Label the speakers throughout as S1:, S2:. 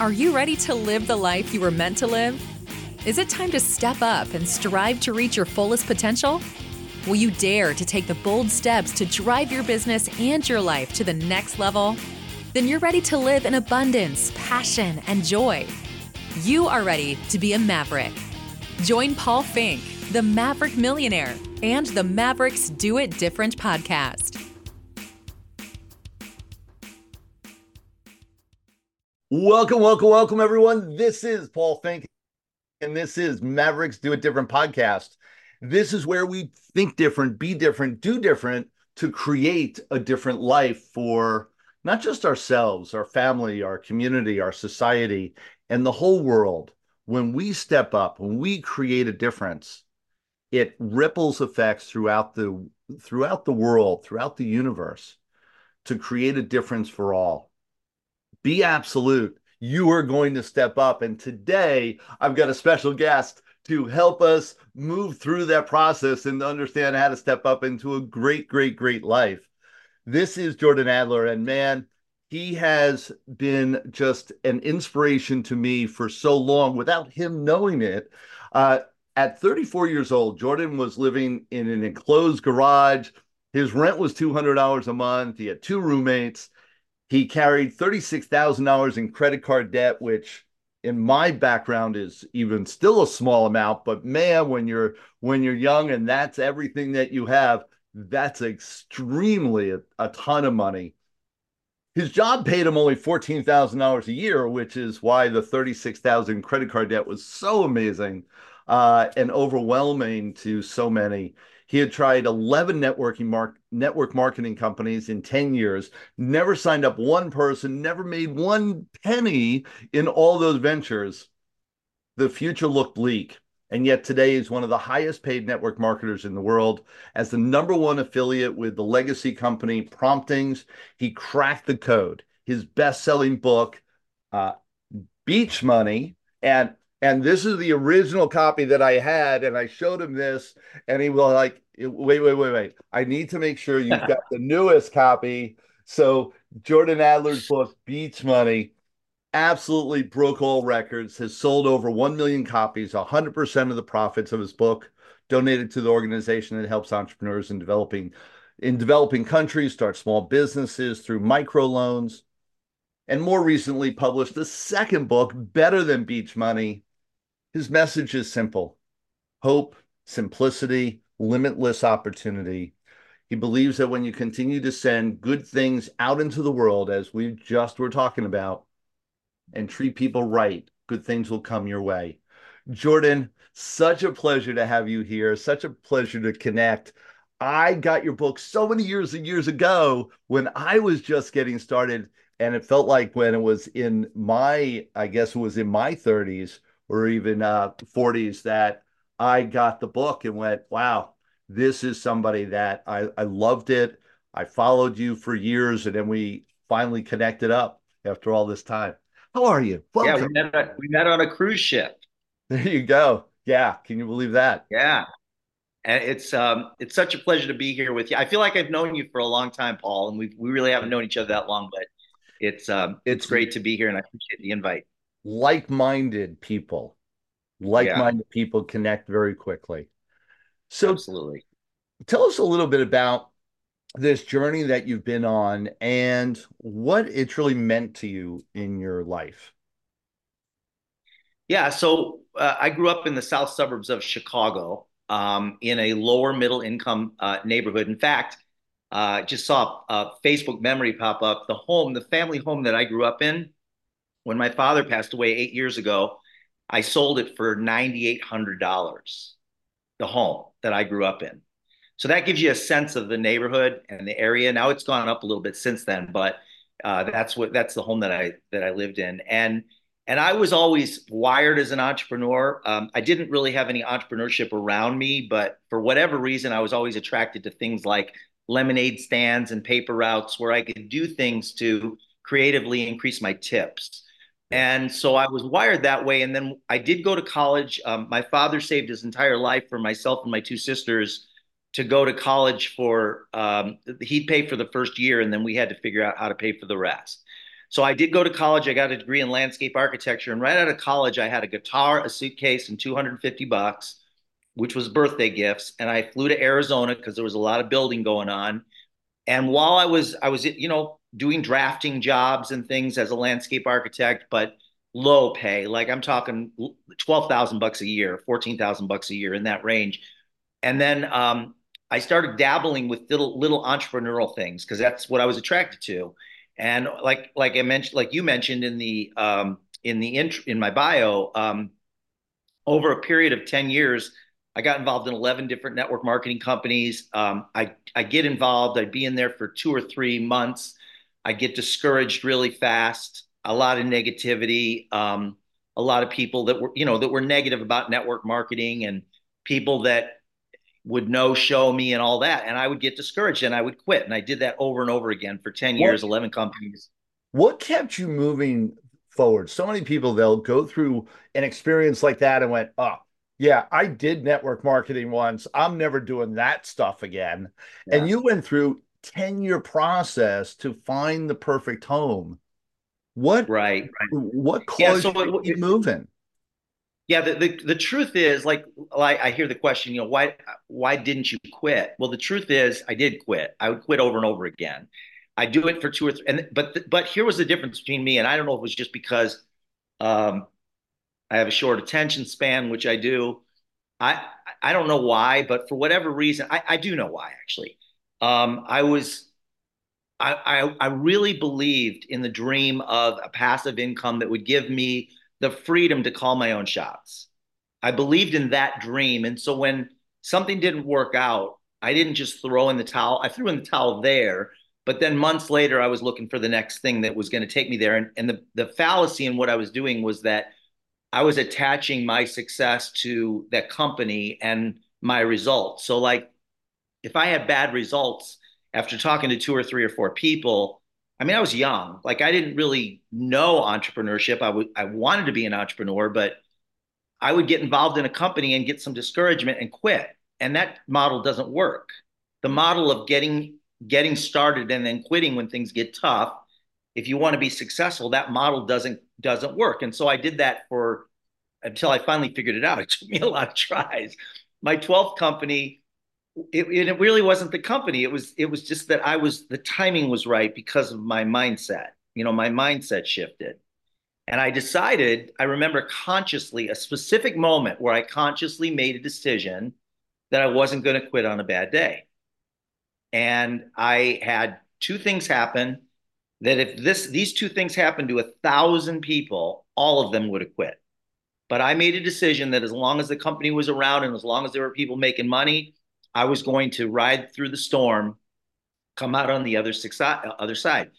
S1: Are you ready to live the life you were meant to live? Is it time to step up and strive to reach your fullest potential? Will you dare to take the bold steps to drive your business and your life to the next level? Then you're ready to live in abundance, passion, and joy. You are ready to be a maverick. Join Paul Finck, the Maverick Millionaire, and the Mavericks Do It Different podcast.
S2: Welcome, welcome, welcome, everyone. This is Paul Finck, and this is Mavericks Do It Different podcast. This is where we think different, be different, do different to create a different life for not just ourselves, our family, our community, our society, and the whole world. When we step up, when we create a difference, it ripples effects throughout the throughout the world, throughout the universe to create a difference for all. Be absolute. You are going to step up. And today I've got a special guest to help us move through that process and understand how to step up into a great, great, great life. This is Jordan Adler, and man, he has been just an inspiration to me for so long without him knowing it. Uh, at 34 years old, Jordan was living in an enclosed garage. His rent was $200 a month. He had two roommates. He carried $36,000 in credit card debt, which in my background is even still a small amount but man when you're when you're young and that's everything that you have that's extremely a, a ton of money. His job paid him only $14,000 a year which is why the 36,000 credit card debt was so amazing uh, and overwhelming to so many he had tried 11 networking mark, network marketing companies in 10 years, never signed up one person, never made one penny in all those ventures. The future looked bleak. And yet today he's one of the highest paid network marketers in the world. As the number one affiliate with the legacy company Promptings, he cracked the code. His best-selling book, uh, Beach Money, and and this is the original copy that I had, and I showed him this, and he was like, "Wait, wait, wait, wait! I need to make sure you've got the newest copy." So Jordan Adler's book, Beach Money, absolutely broke all records. Has sold over one million copies. hundred percent of the profits of his book donated to the organization that helps entrepreneurs in developing in developing countries start small businesses through microloans and more recently published a second book, Better Than Beach Money, his message is simple hope, simplicity, limitless opportunity. He believes that when you continue to send good things out into the world, as we just were talking about, and treat people right, good things will come your way. Jordan, such a pleasure to have you here. Such a pleasure to connect. I got your book so many years and years ago when I was just getting started. And it felt like when it was in my, I guess it was in my 30s, or even uh, 40s that I got the book and went, wow, this is somebody that I, I loved it. I followed you for years, and then we finally connected up after all this time. How are you?
S3: Welcome. Yeah, we met, we met on a cruise ship.
S2: There you go. Yeah, can you believe that?
S3: Yeah, and it's um it's such a pleasure to be here with you. I feel like I've known you for a long time, Paul, and we we really haven't known each other that long, but it's um it's great to be here, and I appreciate the invite
S2: like-minded people like-minded yeah. people connect very quickly. So
S3: absolutely.
S2: tell us a little bit about this journey that you've been on and what it's really meant to you in your life.
S3: Yeah so uh, i grew up in the south suburbs of chicago um, in a lower middle income uh, neighborhood. In fact uh, just saw a facebook memory pop up the home the family home that i grew up in when my father passed away eight years ago, I sold it for $9,800, the home that I grew up in. So that gives you a sense of the neighborhood and the area. Now it's gone up a little bit since then, but uh, that's what that's the home that I that I lived in. And and I was always wired as an entrepreneur. Um, I didn't really have any entrepreneurship around me, but for whatever reason, I was always attracted to things like lemonade stands and paper routes where I could do things to creatively increase my tips. And so I was wired that way. And then I did go to college. Um, my father saved his entire life for myself and my two sisters to go to college for, um, he'd pay for the first year and then we had to figure out how to pay for the rest. So I did go to college. I got a degree in landscape architecture, and right out of college, I had a guitar, a suitcase, and 250 bucks, which was birthday gifts. And I flew to Arizona because there was a lot of building going on. And while I was, I was, you know, doing drafting jobs and things as a landscape architect, but low pay. Like I'm talking twelve thousand bucks a year, fourteen thousand bucks a year in that range. And then um, I started dabbling with little little entrepreneurial things because that's what I was attracted to. And like like I mentioned, like you mentioned in the um, in the int- in my bio, um, over a period of ten years, I got involved in eleven different network marketing companies. Um, I I get involved. I'd be in there for two or three months. I get discouraged really fast. A lot of negativity. Um, a lot of people that were you know that were negative about network marketing and people that would no show me and all that. And I would get discouraged and I would quit. And I did that over and over again for 10 years, what, 11 companies.
S2: What kept you moving forward? So many people, they'll go through an experience like that and went, oh, yeah, I did network marketing once. I'm never doing that stuff again. Yeah. And you went through 10 year process to find the perfect home. What
S3: right, right.
S2: what caused yeah, so what, you moving?
S3: Yeah, the, the, the truth is, like, like I hear the question, you know, why why didn't you quit? Well, the truth is, I did quit. I would quit over and over again. I do it for two or three, and but but here was the difference between me, and I don't know if it was just because um, I have a short attention span, which I do. I I don't know why, but for whatever reason, I, I do know why actually. Um, I was I, I I really believed in the dream of a passive income that would give me the freedom to call my own shots. I believed in that dream. And so when something didn't work out, I didn't just throw in the towel. I threw in the towel there, but then months later, I was looking for the next thing that was going to take me there. And, and the, the fallacy in what I was doing was that I was attaching my success to that company and my results. So, like, if I had bad results after talking to two or three or four people, I mean, I was young. Like I didn't really know entrepreneurship. I would I wanted to be an entrepreneur, but I would get involved in a company and get some discouragement and quit. And that model doesn't work. The model of getting getting started and then quitting when things get tough, if you want to be successful, that model doesn't doesn't work. And so I did that for until I finally figured it out. It took me a lot of tries. My 12th company it, it really wasn't the company. It was it was just that I was the timing was right because of my mindset. You know, my mindset shifted. And I decided, I remember consciously a specific moment where I consciously made a decision that I wasn't going to quit on a bad day. And I had two things happen that if this these two things happened to a thousand people, all of them would have quit. But I made a decision that as long as the company was around and as long as there were people making money, I was going to ride through the storm, come out on the other six, other side.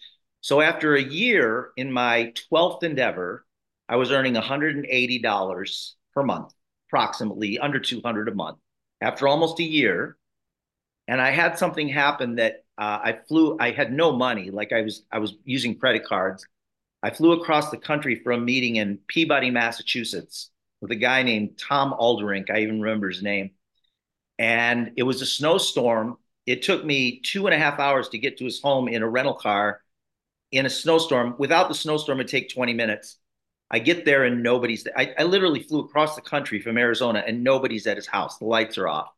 S3: So after a year in my 12th endeavor, I was earning $180 per month, approximately under 200 a month. After almost a year, and I had something happen that uh, I flew. I had no money, like I was. I was using credit cards. I flew across the country for a meeting in Peabody, Massachusetts, with a guy named Tom Alderink. I even remember his name and it was a snowstorm. It took me two and a half hours to get to his home in a rental car in a snowstorm. Without the snowstorm, it'd take 20 minutes. I get there and nobody's there. I, I literally flew across the country from Arizona and nobody's at his house. The lights are off.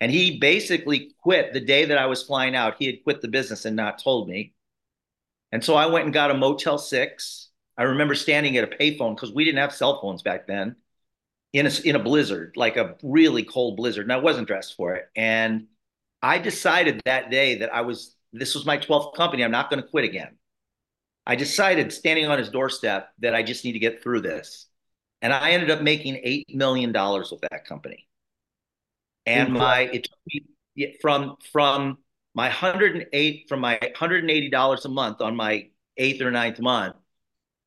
S3: And he basically quit the day that I was flying out. He had quit the business and not told me. And so I went and got a Motel 6. I remember standing at a payphone because we didn't have cell phones back then in a, in a blizzard, like a really cold blizzard. And I wasn't dressed for it. And I decided that day that I was, this was my 12th company. I'm not going to quit again. I decided standing on his doorstep that I just need to get through this. And I ended up making $8 million with that company. And mm-hmm. my, it took me from, from my 108, from my $180 a month on my eighth or ninth month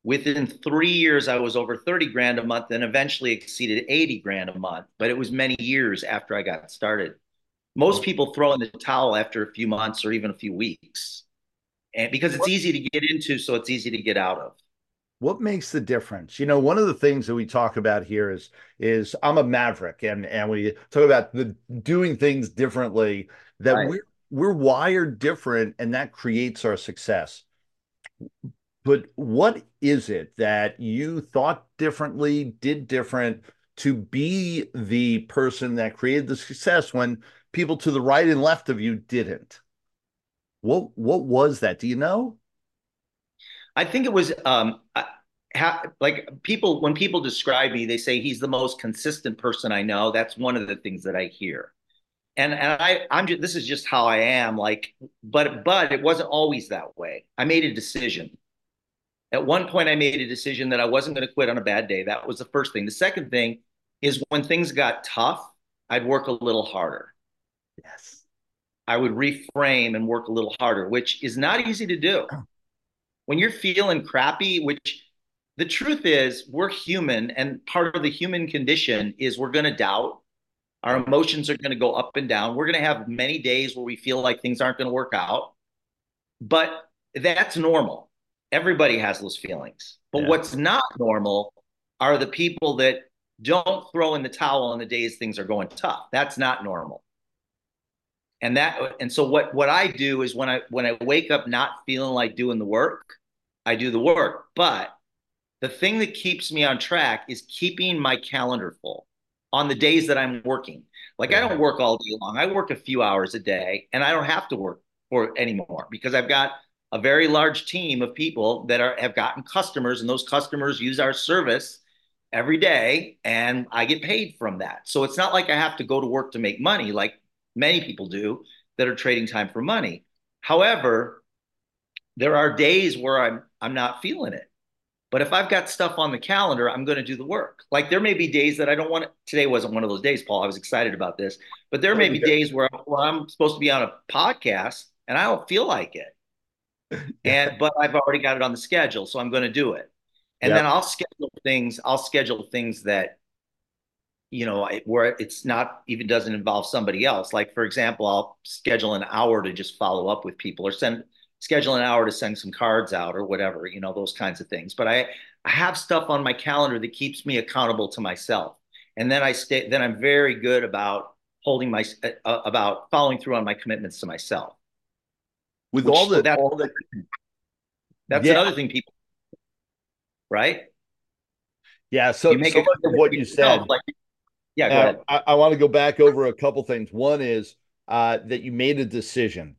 S3: Within three years, I was over 30 grand a month and eventually exceeded 80 grand a month. But it was many years after I got started. Most people throw in the towel after a few months or even a few weeks. And because it's easy to get into, so it's easy to get out of.
S2: What makes the difference? You know, one of the things that we talk about here is is I'm a maverick and and we talk about the doing things differently that right. we're we're wired different and that creates our success but what is it that you thought differently, did different to be the person that created the success when people to the right and left of you didn't? What what was that? Do you know?
S3: I think it was um, ha- like people when people describe me, they say he's the most consistent person I know. That's one of the things that I hear, and and I I'm just, this is just how I am. Like, but but it wasn't always that way. I made a decision. At one point, I made a decision that I wasn't going to quit on a bad day. That was the first thing. The second thing is when things got tough, I'd work a little harder.
S2: Yes.
S3: I would reframe and work a little harder, which is not easy to do. Oh. When you're feeling crappy, which the truth is we're human and part of the human condition is we're going to doubt our emotions are going to go up and down we're going to have many days where we feel like things aren't going to work out but that's normal everybody has those feelings but yeah. what's not normal are the people that don't throw in the towel on the days things are going tough that's not normal and that and so what what i do is when i when i wake up not feeling like doing the work i do the work but the thing that keeps me on track is keeping my calendar full on the days that I'm working. Like yeah. I don't work all day long. I work a few hours a day and I don't have to work for anymore because I've got a very large team of people that are have gotten customers and those customers use our service every day and I get paid from that. So it's not like I have to go to work to make money like many people do that are trading time for money. However, there are days where I'm I'm not feeling it. But if I've got stuff on the calendar, I'm going to do the work. Like there may be days that I don't want to. Today wasn't one of those days, Paul. I was excited about this, but there may be days where, where I'm supposed to be on a podcast and I don't feel like it. And but I've already got it on the schedule, so I'm going to do it. And yep. then I'll schedule things. I'll schedule things that, you know, where it's not even doesn't involve somebody else. Like for example, I'll schedule an hour to just follow up with people or send schedule an hour to send some cards out or whatever, you know, those kinds of things. But I, I have stuff on my calendar that keeps me accountable to myself. And then I stay, then I'm very good about holding my, uh, about following through on my commitments to myself.
S2: With Which, all the, that, all the,
S3: that's yeah. another thing people, right?
S2: Yeah. So, you make so much of what you said. Like,
S3: yeah, go uh, ahead.
S2: I, I want to go back over a couple things. One is uh, that you made a decision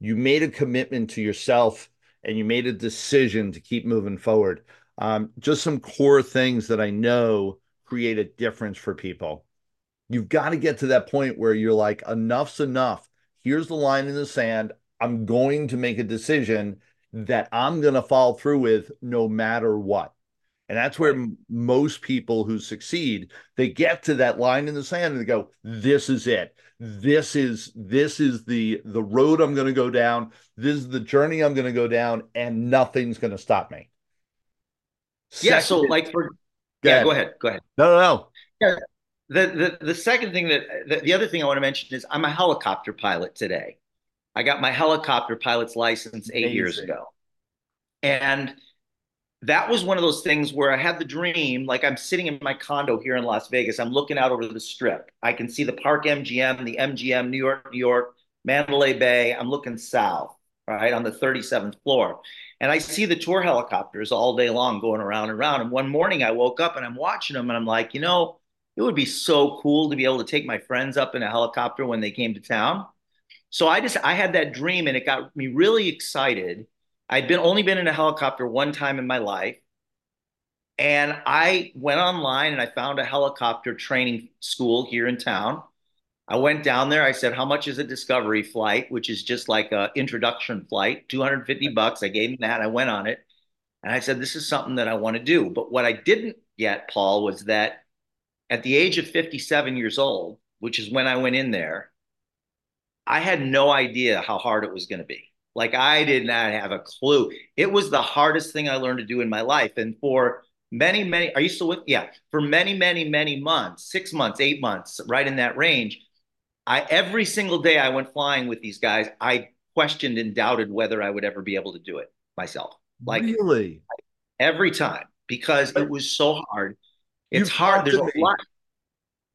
S2: you made a commitment to yourself and you made a decision to keep moving forward. Um, just some core things that I know create a difference for people. You've got to get to that point where you're like, enough's enough. Here's the line in the sand. I'm going to make a decision that I'm going to follow through with no matter what. And that's where m- most people who succeed, they get to that line in the sand and they go, this is it. This is this is the the road I'm going to go down. This is the journey I'm going to go down and nothing's going to stop me.
S3: Yeah, so like for go Yeah, ahead. go ahead. Go ahead.
S2: No, no, no.
S3: Yeah. The, the the second thing that the, the other thing I want to mention is I'm a helicopter pilot today. I got my helicopter pilot's license 8 Amazing. years ago. And that was one of those things where I had the dream, like I'm sitting in my condo here in Las Vegas. I'm looking out over the strip. I can see the Park MGM, the MGM, New York, New York, Mandalay Bay. I'm looking south, right, on the 37th floor. And I see the tour helicopters all day long going around and around. And one morning I woke up and I'm watching them and I'm like, you know, it would be so cool to be able to take my friends up in a helicopter when they came to town. So I just I had that dream and it got me really excited I'd been only been in a helicopter one time in my life. And I went online and I found a helicopter training school here in town. I went down there. I said, "How much is a discovery flight?" Which is just like a introduction flight, 250 bucks. I gave him that. I went on it. And I said, "This is something that I want to do." But what I didn't get, Paul, was that at the age of 57 years old, which is when I went in there, I had no idea how hard it was going to be. Like I did not have a clue. It was the hardest thing I learned to do in my life. And for many, many, are you still with? Yeah. For many, many, many months, six months, eight months, right in that range. I every single day I went flying with these guys, I questioned and doubted whether I would ever be able to do it myself. Like
S2: really
S3: every time because it was so hard. It's hard. There's a lot.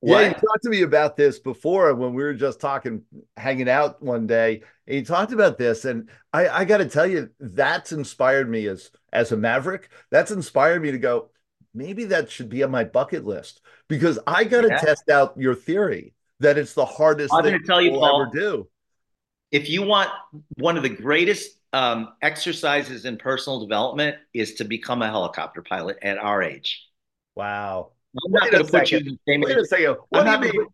S2: What? Yeah, you talked to me about this before when we were just talking, hanging out one day. And you talked about this, and I, I got to tell you, that's inspired me as as a maverick. That's inspired me to go. Maybe that should be on my bucket list because I got to yeah. test out your theory that it's the hardest I'm thing to tell you, Paul, ever do.
S3: If you want one of the greatest um, exercises in personal development, is to become a helicopter pilot at our age.
S2: Wow.
S3: I'm not going to put you in the same.
S2: Wait a second. What I'm do you mean?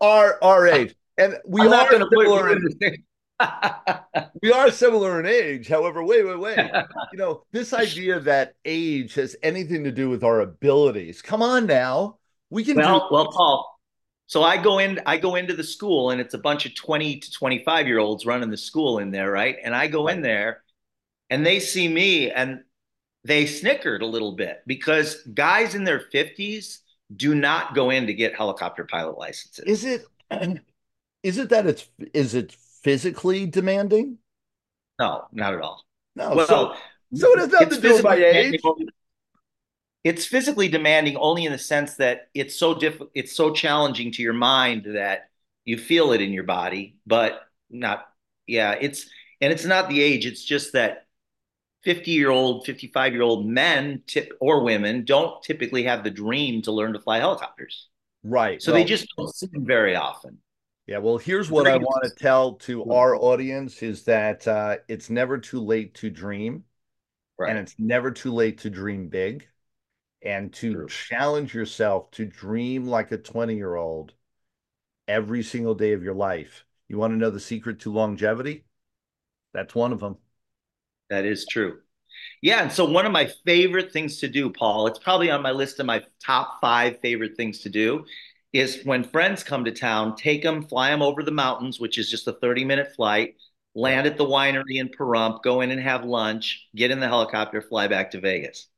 S2: Our our age, and we I'm are similar. In, we are similar in age. However, wait, wait, wait. you know, this idea that age has anything to do with our abilities. Come on now. We can
S3: Well, do- well, Paul. So I go in I go into the school and it's a bunch of 20 to 25 year olds running the school in there, right? And I go right. in there and they see me and they snickered a little bit because guys in their 50s do not go in to get helicopter pilot licenses.
S2: Is it is it that it's is it physically demanding?
S3: No, not at all.
S2: No, well, so, so it has nothing to do with my age.
S3: It's physically demanding only in the sense that it's so diff- it's so challenging to your mind that you feel it in your body, but not yeah, it's and it's not the age, it's just that 50 year old, 55 year old men tip, or women don't typically have the dream to learn to fly helicopters.
S2: Right.
S3: So well, they just don't see them very often.
S2: Yeah. Well, here's what I want to tell to our audience is that uh, it's never too late to dream. Right. And it's never too late to dream big and to True. challenge yourself to dream like a 20 year old every single day of your life. You want to know the secret to longevity? That's one of them.
S3: That is true. Yeah. And so, one of my favorite things to do, Paul, it's probably on my list of my top five favorite things to do, is when friends come to town, take them, fly them over the mountains, which is just a 30 minute flight, land at the winery in Pahrump, go in and have lunch, get in the helicopter, fly back to Vegas.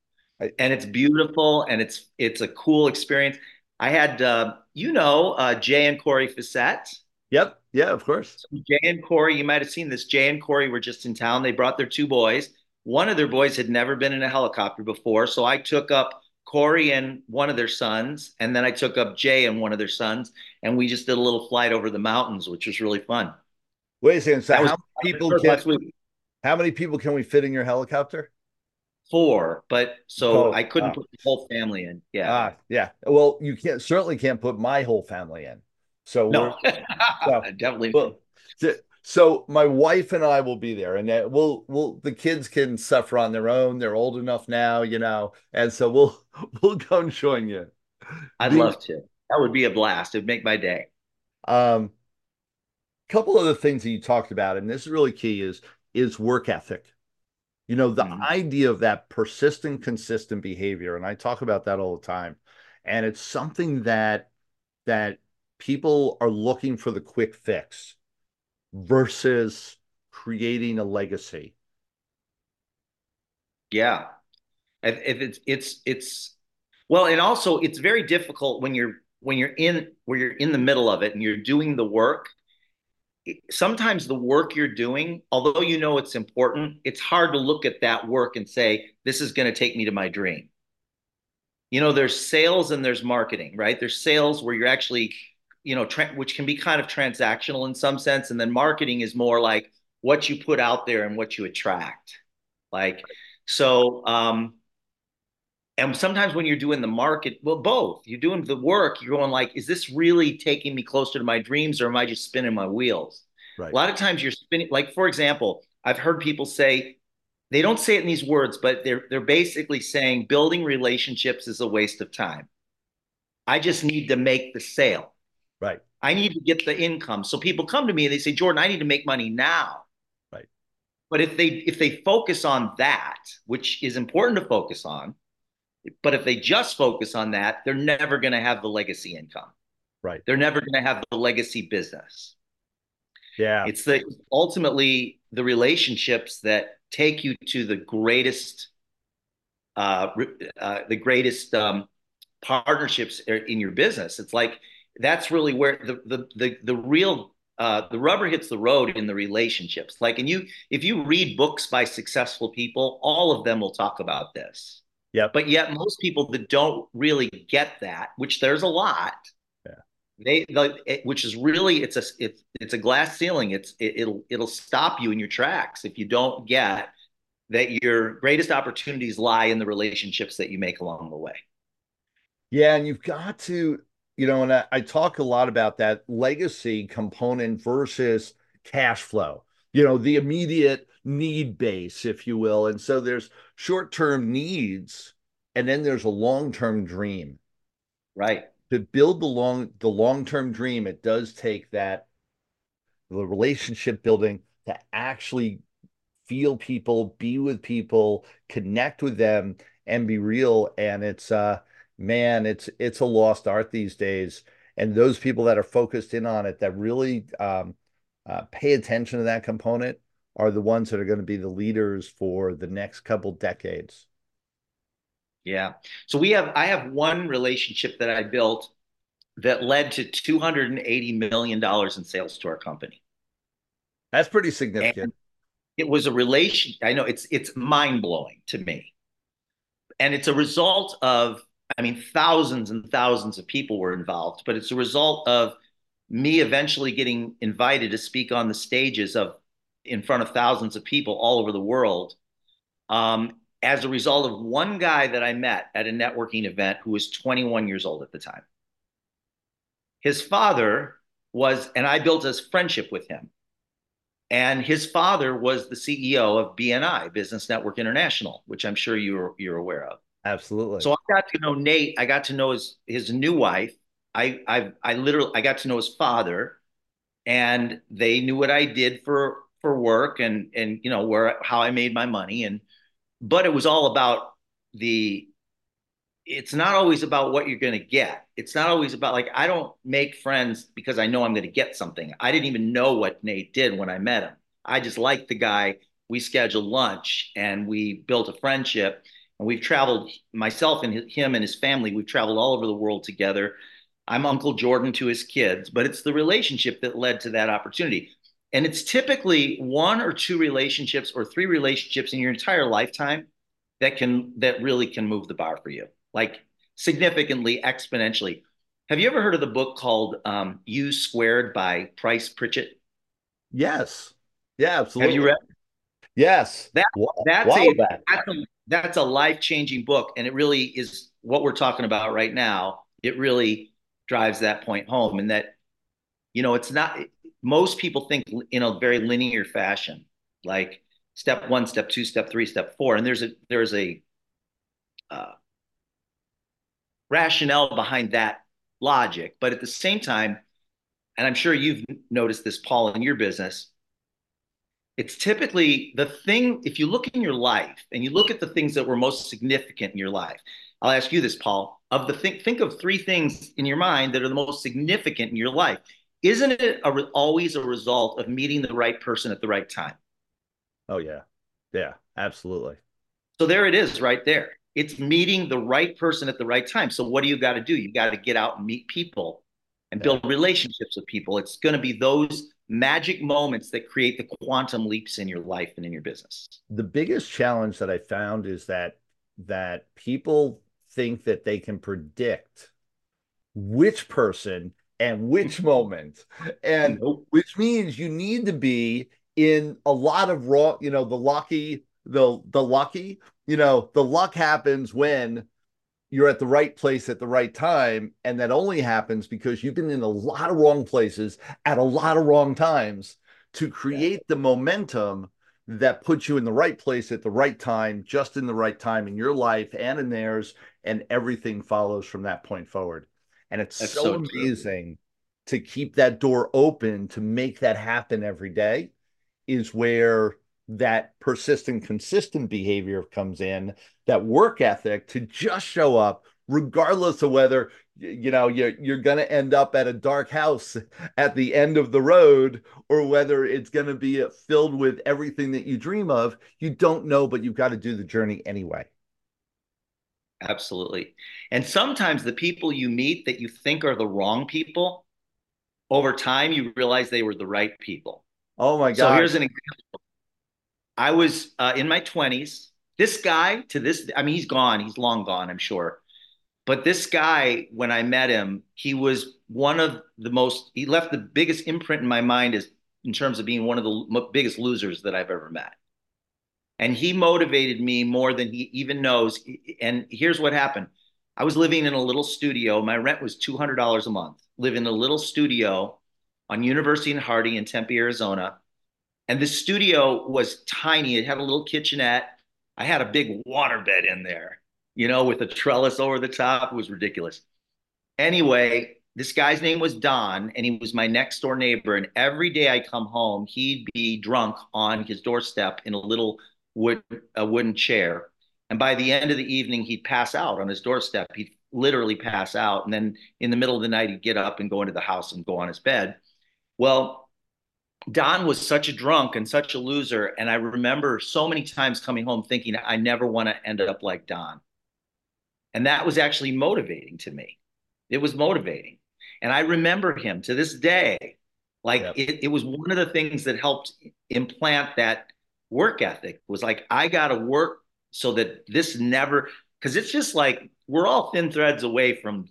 S3: And it's beautiful and it's it's a cool experience. I had, uh, you know, uh, Jay and Corey Facette.
S2: Yep. Yeah, of course.
S3: So Jay and Corey, you might have seen this. Jay and Corey were just in town. They brought their two boys. One of their boys had never been in a helicopter before. So I took up Corey and one of their sons, and then I took up Jay and one of their sons, and we just did a little flight over the mountains, which was really fun.
S2: Wait a second. So how many people can, how many people can we fit in your helicopter?
S3: Four, but so oh, I couldn't put the whole family in. Yeah. Ah,
S2: yeah. Well, you can't certainly can't put my whole family in. So
S3: no, so, definitely. Well,
S2: so my wife and I will be there, and we'll we'll the kids can suffer on their own. They're old enough now, you know, and so we'll we'll go and join you.
S3: I'd the, love to. That would be a blast. It'd make my day.
S2: Um, couple of the things that you talked about, and this is really key, is is work ethic. You know, the mm-hmm. idea of that persistent, consistent behavior, and I talk about that all the time. And it's something that that people are looking for the quick fix versus creating a legacy.
S3: Yeah. If it's it's it's well, and also it's very difficult when you're when you're in where you're in the middle of it and you're doing the work. Sometimes the work you're doing, although you know it's important, it's hard to look at that work and say, this is going to take me to my dream. You know, there's sales and there's marketing, right? There's sales where you're actually you know, tra- which can be kind of transactional in some sense. And then marketing is more like what you put out there and what you attract. Like, so, um, and sometimes when you're doing the market, well, both you're doing the work, you're going like, is this really taking me closer to my dreams or am I just spinning my wheels? Right. A lot of times you're spinning, like, for example, I've heard people say, they don't say it in these words, but they're they're basically saying building relationships is a waste of time. I just need to make the sale.
S2: Right.
S3: I need to get the income. So people come to me and they say, Jordan, I need to make money now.
S2: Right.
S3: But if they if they focus on that, which is important to focus on, but if they just focus on that, they're never going to have the legacy income.
S2: Right.
S3: They're never going to have the legacy business.
S2: Yeah.
S3: It's the ultimately the relationships that take you to the greatest uh, uh the greatest um partnerships in your business. It's like that's really where the the the, the real uh, the rubber hits the road in the relationships. Like, and you, if you read books by successful people, all of them will talk about this.
S2: Yeah.
S3: But yet, most people that don't really get that, which there's a lot,
S2: yeah.
S3: they the, it, which is really it's a it's it's a glass ceiling it's it, it'll it'll stop you in your tracks if you don't get that your greatest opportunities lie in the relationships that you make along the way
S2: yeah and you've got to you know and I, I talk a lot about that legacy component versus cash flow you know the immediate need base if you will. And so there's short-term needs and then there's a long-term dream
S3: right?
S2: To build the long the long-term dream it does take that the relationship building to actually feel people be with people connect with them and be real. And it's uh man it's it's a lost art these days and those people that are focused in on it that really um, uh, pay attention to that component are the ones that are going to be the leaders for the next couple decades
S3: yeah. So we have I have one relationship that I built that led to 280 million dollars in sales to our company.
S2: That's pretty significant. And
S3: it was a relation I know it's it's mind-blowing to me. And it's a result of I mean thousands and thousands of people were involved, but it's a result of me eventually getting invited to speak on the stages of in front of thousands of people all over the world. Um, as a result of one guy that I met at a networking event who was 21 years old at the time. His father was, and I built a friendship with him. And his father was the CEO of BNI, Business Network International, which I'm sure you're you're aware of.
S2: Absolutely.
S3: So I got to know Nate. I got to know his his new wife. I I I literally I got to know his father, and they knew what I did for for work and and you know where how I made my money and but it was all about the it's not always about what you're going to get. It's not always about like I don't make friends because I know I'm going to get something. I didn't even know what Nate did when I met him. I just liked the guy. We scheduled lunch and we built a friendship. And we've traveled myself and him and his family. We've traveled all over the world together. I'm Uncle Jordan to his kids, but it's the relationship that led to that opportunity. And it's typically one or two relationships or three relationships in your entire lifetime that can that really can move the bar for you, like significantly, exponentially. Have you ever heard of the book called um, "U Squared" by Price Pritchett?
S2: Yes. Yeah, absolutely.
S3: Have you read?
S2: Yes.
S3: That, that's, a, that's a that's a life changing book, and it really is what we're talking about right now. It really drives that point home, and that you know it's not most people think in a very linear fashion, like step one, step two, step three, step four, and there's a there's a uh, rationale behind that logic, but at the same time, and I'm sure you've noticed this, Paul, in your business. It's typically the thing, if you look in your life and you look at the things that were most significant in your life, I'll ask you this, Paul. Of the think, think of three things in your mind that are the most significant in your life isn't it a, always a result of meeting the right person at the right time?
S2: Oh yeah, yeah, absolutely.
S3: So there it is, right there. It's meeting the right person at the right time. So what do you got to do? You got to get out and meet people and build relationships with people. It's going to be those magic moments that create the quantum leaps in your life and in your business.
S2: The biggest challenge that I found is that that people think that they can predict which person and which mm-hmm. moment. And which means you need to be in a lot of raw you know the lucky the the lucky you know the luck happens when you're at the right place at the right time and that only happens because you've been in a lot of wrong places at a lot of wrong times to create yeah. the momentum that puts you in the right place at the right time just in the right time in your life and in theirs and everything follows from that point forward and it's so, so, amazing to keep that door open to make that happen every day is where that persistent, consistent behavior comes in, that work ethic to just show up, regardless of whether you know you're you're going to end up at a dark house at the end of the road or whether it's going to be uh, filled with everything that you dream of you don't know but you've got to do the journey anyway
S3: Absolutely. And sometimes the people you meet that you think are the wrong people, over time you realize they were the right people.
S2: Oh my God.
S3: So here's an example. I was uh, in my 20s. This guy to this, I mean, he's gone. He's long gone, I'm sure. But this guy, when I met him, he was one of the most, he left the biggest imprint in my mind is in terms of being one of the biggest losers that I've ever met. And he motivated me more than he even knows. And here's what happened I was living in a little studio. My rent was $200 a month, live in a little studio on University and Hardy in Tempe, Arizona. And the studio was tiny. It had a little kitchenette. I had a big waterbed in there you know, with a trellis over the top. It was ridiculous. Anyway, this guy's name was Don, and he was my next door neighbor. And every day I come home, he'd be drunk on his doorstep in a little wood a wooden chair. And by the end of the evening, he'd pass out on his doorstep. He'd literally pass out. And then in the middle of the night, he'd get up and go into the house and go on his bed. Well, Don was such a drunk and such a loser. And I remember so many times coming home thinking, I never want to end up like Don. And that was actually motivating to me. It was motivating. And I remember him to this day. Like yep. it, it was one of the things that helped implant that work ethic was like, I got to work so that this never, because it's just like we're all thin threads away from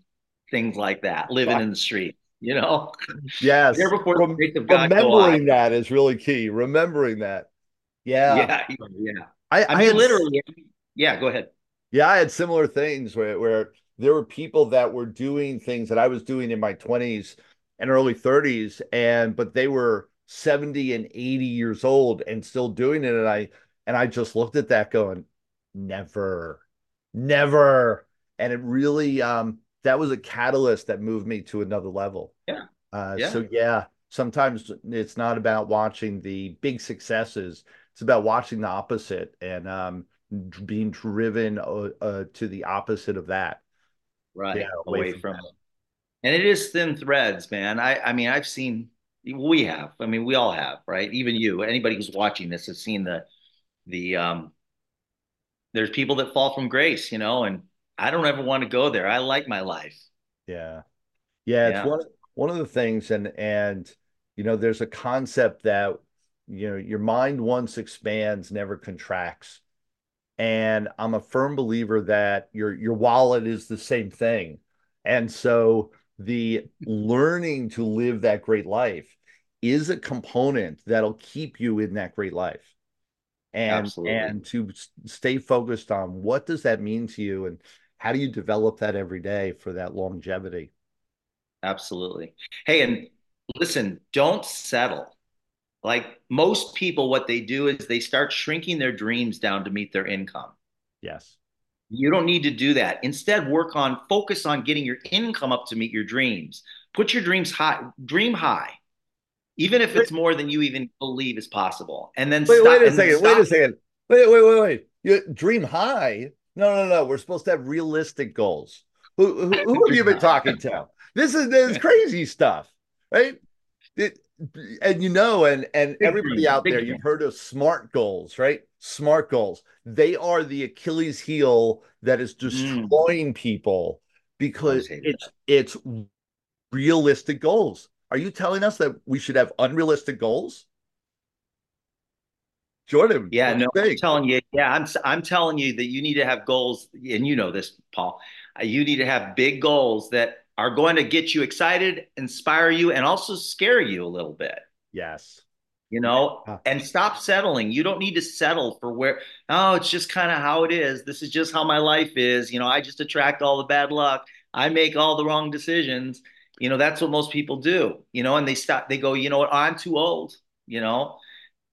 S3: things like that, living in the street, you know?
S2: Yes. Rem- remembering that is really key. Remembering that. Yeah.
S3: Yeah. Yeah. I, I, I mean, literally. Yeah. Go ahead.
S2: Yeah, I had similar things where, where there were people that were doing things that I was doing in my 20s and early 30s, and but they were 70 and 80 years old and still doing it. And I and I just looked at that going, never, never. And it really um that was a catalyst that moved me to another level.
S3: Yeah.
S2: Uh yeah. so yeah, sometimes it's not about watching the big successes, it's about watching the opposite. And um being driven uh, uh, to the opposite of that.
S3: Right. Yeah, away, away from, from it. And it is thin threads, man. I, I mean, I've seen, we have, I mean, we all have, right? Even you, anybody who's watching this has seen the, the, um, there's people that fall from grace, you know, and I don't ever want to go there. I like my life.
S2: Yeah. Yeah. It's yeah. one, one of the things and, and, you know, there's a concept that, you know, your mind once expands, never contracts and I'm a firm believer that your your wallet is the same thing. And so the learning to live that great life is a component that'll keep you in that great life. And Absolutely. and to stay focused on what does that mean to you and how do you develop that every day for that longevity?
S3: Absolutely. Hey, and listen, don't settle like most people, what they do is they start shrinking their dreams down to meet their income.
S2: Yes.
S3: You don't need to do that. Instead, work on focus on getting your income up to meet your dreams. Put your dreams high, dream high, even if it's more than you even believe is possible. And then
S2: wait, stop, wait a second. Wait a second. Wait, wait, wait, wait. You dream high? No, no, no. We're supposed to have realistic goals. Who, who, who have you been talking to? This is this is crazy stuff, right? It, and you know, and and everybody out there, you've heard of SMART goals, right? SMART goals. They are the Achilles heel that is mm. destroying mm. people because it's it's realistic goals. Are you telling us that we should have unrealistic goals? Jordan.
S3: Yeah, no, I'm telling you. Yeah, I'm I'm telling you that you need to have goals, and you know this, Paul. Uh, you need to have big goals that are going to get you excited, inspire you, and also scare you a little bit.
S2: Yes.
S3: You know, and stop settling. You don't need to settle for where, oh, it's just kind of how it is. This is just how my life is. You know, I just attract all the bad luck. I make all the wrong decisions. You know, that's what most people do, you know, and they stop, they go, you know what, I'm too old, you know,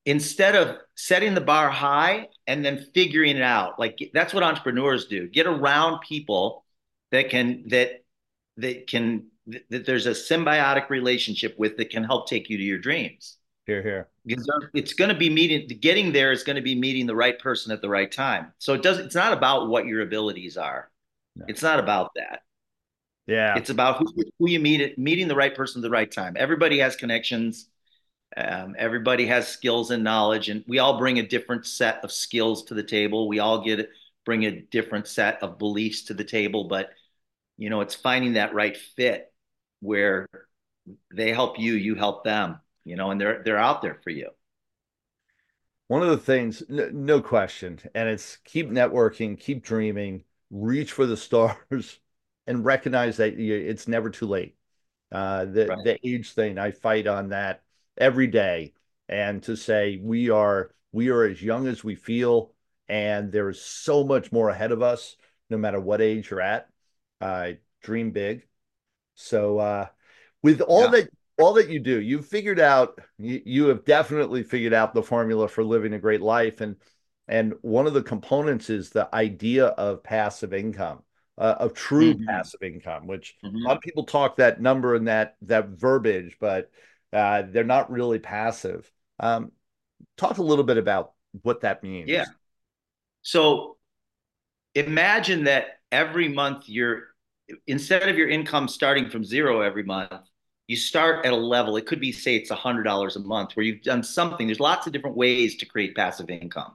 S3: instead of setting the bar high and then figuring it out. Like that's what entrepreneurs do. Get around people that can, that that can that there's a symbiotic relationship with that can help take you to your dreams.
S2: Here, here.
S3: It's going to be meeting getting there is going to be meeting the right person at the right time. So it does. It's not about what your abilities are. No. It's not about that.
S2: Yeah.
S3: It's about who, who you meet, meeting the right person at the right time. Everybody has connections. Um, everybody has skills and knowledge, and we all bring a different set of skills to the table. We all get bring a different set of beliefs to the table, but you know it's finding that right fit where they help you you help them you know and they're they're out there for you
S2: one of the things no question and it's keep networking keep dreaming reach for the stars and recognize that you, it's never too late. Uh, the right. the age thing, I fight on that every day, and to say we are we are as young as we feel, and there is so much more ahead of us, no matter what age you're at. Uh, dream big. So uh, with all yeah. that all that you do, you've figured out you, you have definitely figured out the formula for living a great life, and and one of the components is the idea of passive income uh, of true mm-hmm. passive income, which mm-hmm. a lot of people talk that number and that that verbiage, but uh, they're not really passive. Um, talk a little bit about what that means.
S3: Yeah. So imagine that every month you're instead of your income starting from zero every month, you start at a level. It could be say it's a hundred dollars a month where you've done something. There's lots of different ways to create passive income.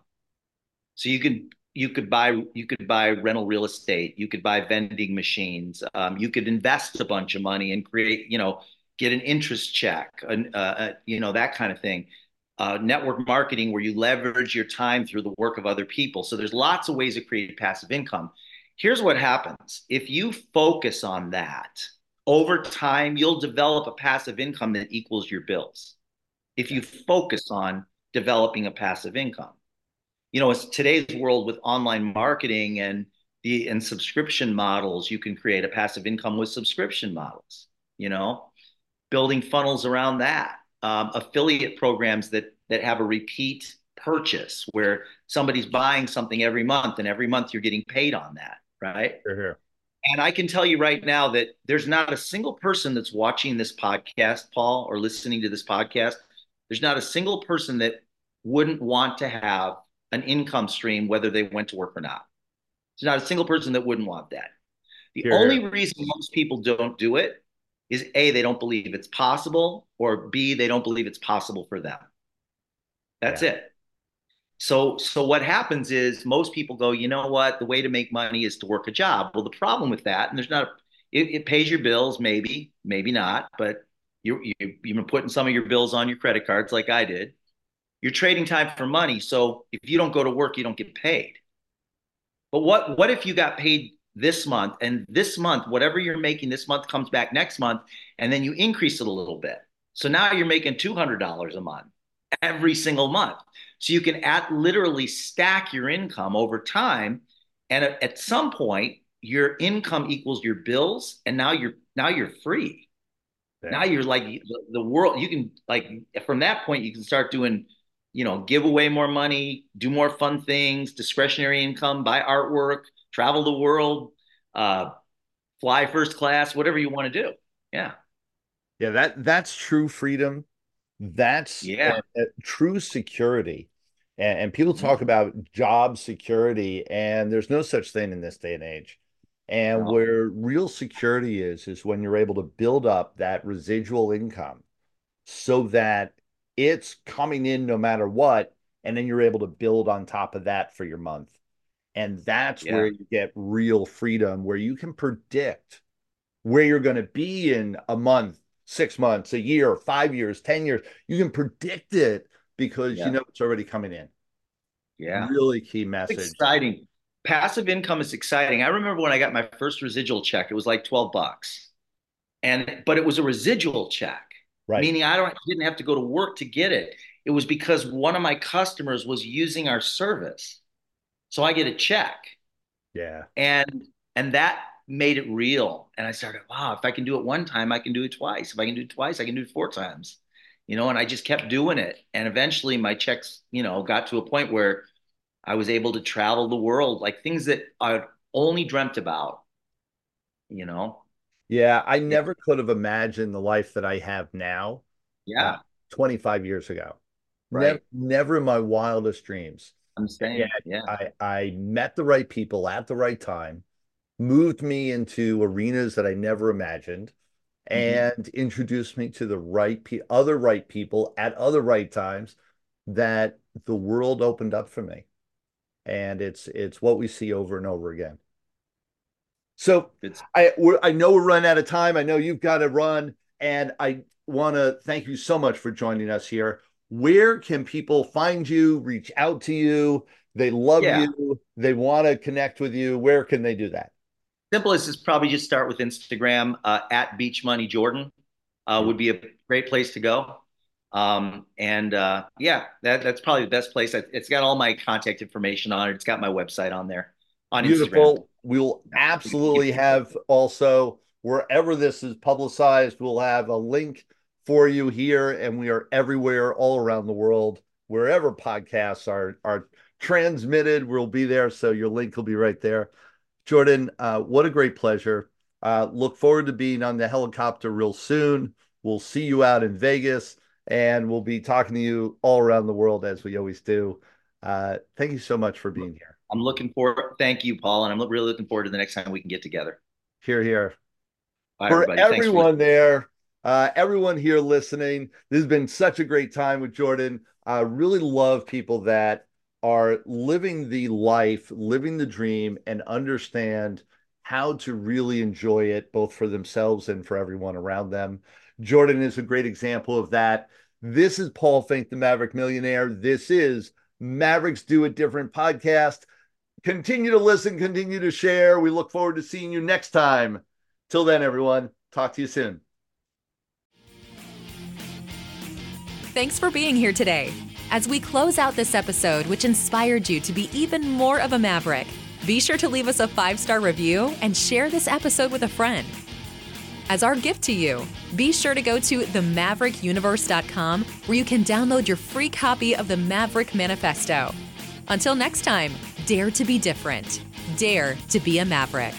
S3: So you can you could buy you could buy rental real estate you could buy vending machines um, you could invest a bunch of money and create you know get an interest check uh, uh, you know that kind of thing. Uh, network marketing where you leverage your time through the work of other people. So there's lots of ways to create passive income. Here's what happens. If you focus on that over time you'll develop a passive income that equals your bills. If you focus on developing a passive income. You know, it's today's world with online marketing and the and subscription models, you can create a passive income with subscription models, you know, building funnels around that. Um, affiliate programs that that have a repeat purchase where somebody's buying something every month and every month you're getting paid on that, right?
S2: Sure.
S3: And I can tell you right now that there's not a single person that's watching this podcast, Paul, or listening to this podcast. There's not a single person that wouldn't want to have an income stream whether they went to work or not. There's not a single person that wouldn't want that. The sure. only reason most people don't do it is A, they don't believe it's possible, or B, they don't believe it's possible for them. That's yeah. it. So, so what happens is most people go, you know what? The way to make money is to work a job. Well, the problem with that, and there's not, it, it pays your bills, maybe, maybe not, but you, you you've been putting some of your bills on your credit cards, like I did. You're trading time for money. So if you don't go to work, you don't get paid. But what what if you got paid this month and this month, whatever you're making this month comes back next month, and then you increase it a little bit. So now you're making $200 a month every single month. So you can at literally stack your income over time. And at, at some point, your income equals your bills, and now you're now you're free. Yeah. Now you're like the, the world. You can like from that point, you can start doing you know, give away more money, do more fun things, discretionary income, buy artwork, travel the world, uh, fly first class, whatever you want to do. Yeah.
S2: Yeah, that that's true freedom. That's
S3: yeah,
S2: a, a true security. And, and people mm-hmm. talk about job security, and there's no such thing in this day and age. And no. where real security is, is when you're able to build up that residual income so that it's coming in no matter what and then you're able to build on top of that for your month and that's yeah. where you get real freedom where you can predict where you're going to be in a month six months a year five years ten years you can predict it because yeah. you know it's already coming in
S3: yeah
S2: really key message
S3: it's exciting passive income is exciting i remember when i got my first residual check it was like 12 bucks and but it was a residual check Right. Meaning I don't didn't have to go to work to get it. It was because one of my customers was using our service. So I get a check.
S2: Yeah.
S3: And and that made it real. And I started, wow, if I can do it one time, I can do it twice. If I can do it twice, I can do it four times. You know, and I just kept doing it. And eventually my checks, you know, got to a point where I was able to travel the world, like things that I only dreamt about, you know.
S2: Yeah, I never could have imagined the life that I have now.
S3: Yeah. Uh,
S2: 25 years ago.
S3: Right.
S2: Never, never in my wildest dreams.
S3: I'm saying, yeah.
S2: I, I met the right people at the right time, moved me into arenas that I never imagined, mm-hmm. and introduced me to the right pe- other right people at other right times that the world opened up for me. And it's it's what we see over and over again. So I I know we're running out of time. I know you've got to run, and I want to thank you so much for joining us here. Where can people find you, reach out to you? They love yeah. you. They want to connect with you. Where can they do that?
S3: Simplest is probably just start with Instagram uh, at Beach Money Jordan uh, would be a great place to go. Um, and uh, yeah, that, that's probably the best place. It's got all my contact information on it. It's got my website on there on
S2: Beautiful.
S3: Instagram.
S2: We'll absolutely have also wherever this is publicized, we'll have a link for you here, and we are everywhere, all around the world, wherever podcasts are are transmitted. We'll be there, so your link will be right there. Jordan, uh, what a great pleasure. Uh, look forward to being on the helicopter real soon. We'll see you out in Vegas, and we'll be talking to you all around the world as we always do. Uh, thank you so much for being here.
S3: I'm looking forward. Thank you, Paul, and I'm really looking forward to the next time we can get together.
S2: Here, here.
S3: Bye,
S2: for
S3: everybody.
S2: everyone
S3: for
S2: there, uh, everyone here listening, this has been such a great time with Jordan. I really love people that are living the life, living the dream, and understand how to really enjoy it, both for themselves and for everyone around them. Jordan is a great example of that. This is Paul Finck, the Maverick Millionaire. This is Mavericks Do It Different podcast. Continue to listen, continue to share. We look forward to seeing you next time. Till then, everyone, talk to you soon.
S1: Thanks for being here today. As we close out this episode, which inspired you to be even more of a maverick, be sure to leave us a five star review and share this episode with a friend. As our gift to you, be sure to go to themaverickuniverse.com where you can download your free copy of the Maverick Manifesto. Until next time, dare to be different, dare to be a maverick.